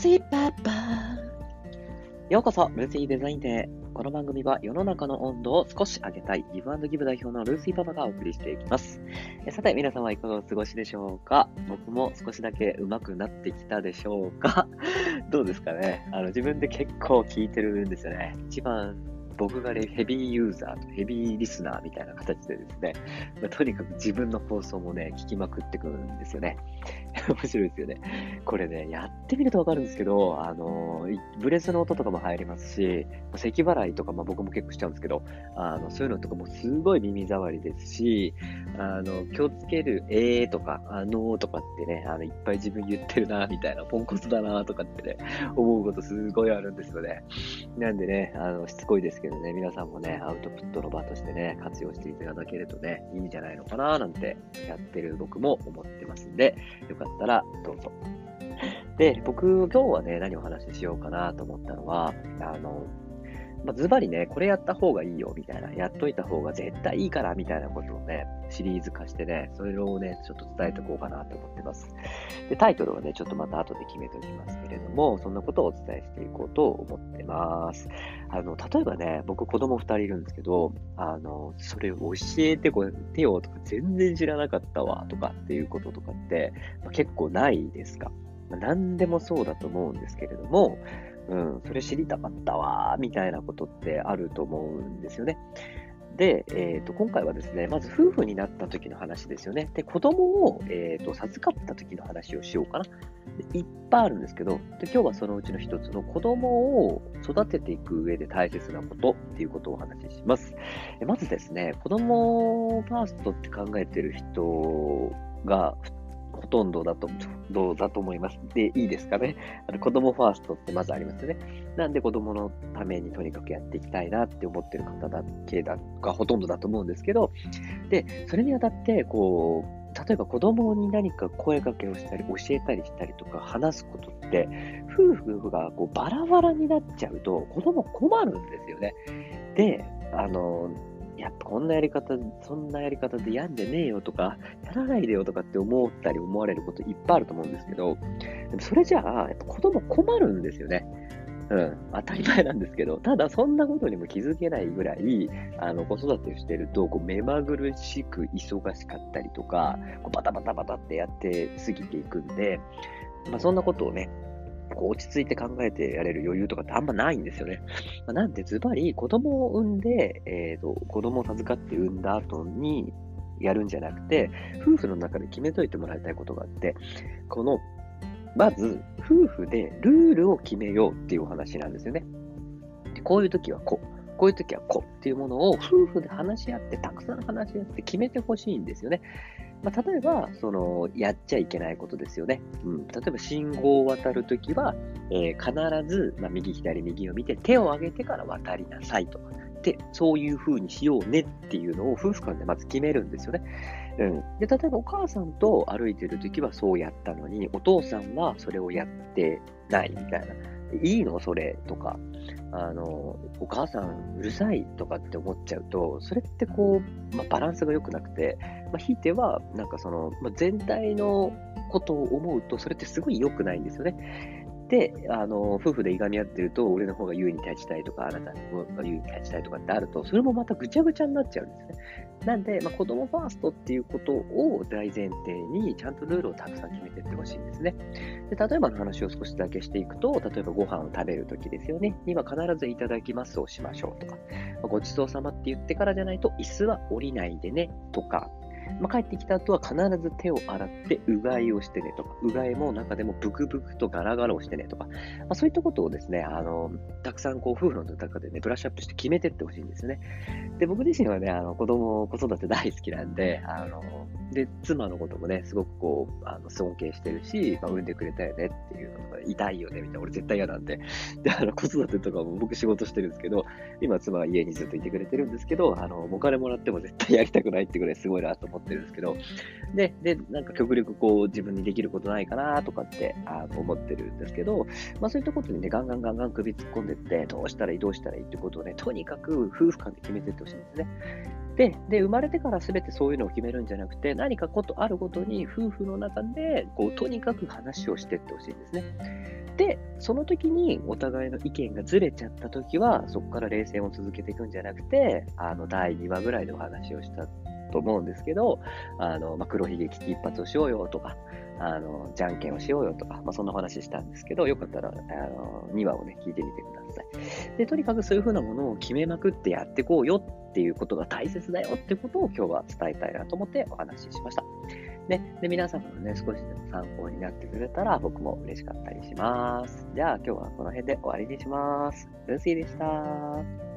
シーパパようこそ、ルーシーデザインでこの番組は世の中の温度を少し上げたいギブアンドギブ代表のルーシーパパがお送りしていきます。さて、皆様いかがお過ごしでしょうか？僕も少しだけ上手くなってきたでしょうか？どうですかね？あの自分で結構聞いてるんですよね。一番僕がね、ヘビーユーザーとヘビーリスナーみたいな形でですね、まあ、とにかく自分の放送もね、聞きまくってくるんですよね。面白いですよね。これね、やってみるとわかるんですけど、あの、ブレスの音とかも入りますし、咳払いとか、まあ、僕も結構しちゃうんですけど、あの、そういうのとかもすごい耳障りですし、あの、気をつける、えーとか、あのーとかってね、あの、いっぱい自分言ってるな、みたいな、ポンコツだな、とかってね、思うことすごいあるんですよね。なんでね、あの、しつこいですけどね、皆さんもね、アウトプットの場としてね、活用していただけるとね、いいんじゃないのかな、なんてやってる僕も思ってますんで、よかったたらどうぞ。で、僕、今日はね、何をお話ししようかなと思ったのは、あの、まあ、ズバリね、これやった方がいいよ、みたいな、やっといた方が絶対いいから、みたいなことをね、シリーズ化してね、それをね、ちょっと伝えておこうかなと思ってます。で、タイトルはね、ちょっとまた後で決めておきますけれども、そんなことをお伝えしていこうと思ってます。あの、例えばね、僕子供2人いるんですけど、あの、それ教えてこてよとか全然知らなかったわとかっていうこととかって、まあ、結構ないですか。まあ、何でもそうだと思うんですけれども、うん、それ知りたかったわ、みたいなことってあると思うんですよね。で、えーと、今回はですね、まず夫婦になった時の話ですよね。で、子供を、えーと、授かった時の話をしようかな。いっぱいあるんですけどで、今日はそのうちの一つの子供を育てていく上で大切なことっていうことをお話しします。まずですね、子供ファーストって考えてる人が普ほとんどだと、どうだと思います。で、いいですかね。あの子供ファーストってまずありますよね。なんで子供のためにとにかくやっていきたいなって思ってる方だけだがほとんどだと思うんですけど、で、それにあたって、こう、例えば子供に何か声かけをしたり、教えたりしたりとか話すことって、夫婦がこうバラバラになっちゃうと、子供困るんですよね。で、あの、やっぱこんなやり方、そんなやり方でやんでねえよとか、やらないでよとかって思ったり思われることいっぱいあると思うんですけど、でもそれじゃあ、やっぱ子供困るんですよね。うん、当たり前なんですけど、ただそんなことにも気づけないぐらい、あの子育てをしてると、こう目まぐるしく忙しかったりとか、こうバタバタバタってやって過ぎていくんで、まあ、そんなことをね、落ち着いて考えてやれる余裕とかってあんまないんですよね。まあ、なんでズバリ子供を産んで、えっ、ー、と、子供を授かって産んだ後にやるんじゃなくて、夫婦の中で決めといてもらいたいことがあって、この、まず、夫婦でルールを決めようっていうお話なんですよね。でこういう時はこう。こういう時はこうっていうものを夫婦で話し合って、たくさん話し合って決めてほしいんですよね。まあ、例えば、その、やっちゃいけないことですよね。うん。例えば、信号を渡るときは、えー、必ず、まあ、右、左、右を見て、手を上げてから渡りなさいとか。で、そういう風にしようねっていうのを夫婦間でまず決めるんですよね。うん。で、例えばお母さんと歩いてるときはそうやったのに、お父さんはそれをやってないみたいな。いいのそれとか。あの、お母さんうるさいとかって思っちゃうと、それってこう、まあ、バランスが良くなくて、まあ、ひいては、なんかその、まあ、全体のことを思うと、それってすごい良くないんですよね。で、あの、夫婦でいがみ合ってると、俺の方が優位に立ちたいとか、あなたが優位に立ちたいとかってあると、それもまたぐちゃぐちゃになっちゃうんですね。なんで、まあ、子供ファーストっていうことを大前提に、ちゃんとルールをたくさん決めていってほしいんですね。で、例えばの話を少しだけしていくと、例えばご飯を食べるときですよね。には必ずいただきますをしましょうとか、ごちそうさまって言ってからじゃないと、椅子は降りないでねとか、まあ、帰ってきた後は必ず手を洗ってうがいをしてねとか、うがいも中でもブクブクとガラガラをしてねとか、まあ、そういったことをですね、あの、たくさんこう夫婦の中でね、ブラッシュアップして決めてってほしいんですよね。で、僕自身はね、あの子供、子育て大好きなんで、あの、で、妻のこともね、すごくこう、あの尊敬してるし、まあ、産んでくれたよねっていうのが、痛いよねみたいな、俺絶対嫌なんで、で、あの子育てとかも僕仕事してるんですけど、今妻は家にずっといてくれてるんですけど、あの、お金もらっても絶対やりたくないってぐらいすごいなと思って思ってるんですけど、で、で、なんか極力こう自分にできることないかなとかってあの思ってるんですけど、まあそういったことにね、ガンガンガンガン首突っ込んでって、どうしたらいい、どうしたらいいってことをね、とにかく夫婦間で決めていってほしいんですね。で、で、生まれてから全てそういうのを決めるんじゃなくて、何かことあるごとに夫婦の中で、こう、とにかく話をしていってほしいんですね。で、その時にお互いの意見がずれちゃった時は、そこから冷戦を続けていくんじゃなくて、あの、第2話ぐらいでお話をしたと思うんですけど、あの、まあ、黒ひげ危機一発をしようよとか、あの、じゃんけんをしようよとか、まあ、そんな話したんですけど、よかったら、あの、2話をね、聞いてみてください。で、とにかくそういう風なものを決めまくってやってこうよっていうことが大切だよってことを今日は伝えたいなと思ってお話ししました。ね、で、皆様のね、少しでも参考になってくれたら僕も嬉しかったりします。じゃあ今日はこの辺で終わりにします。ルーシーでした。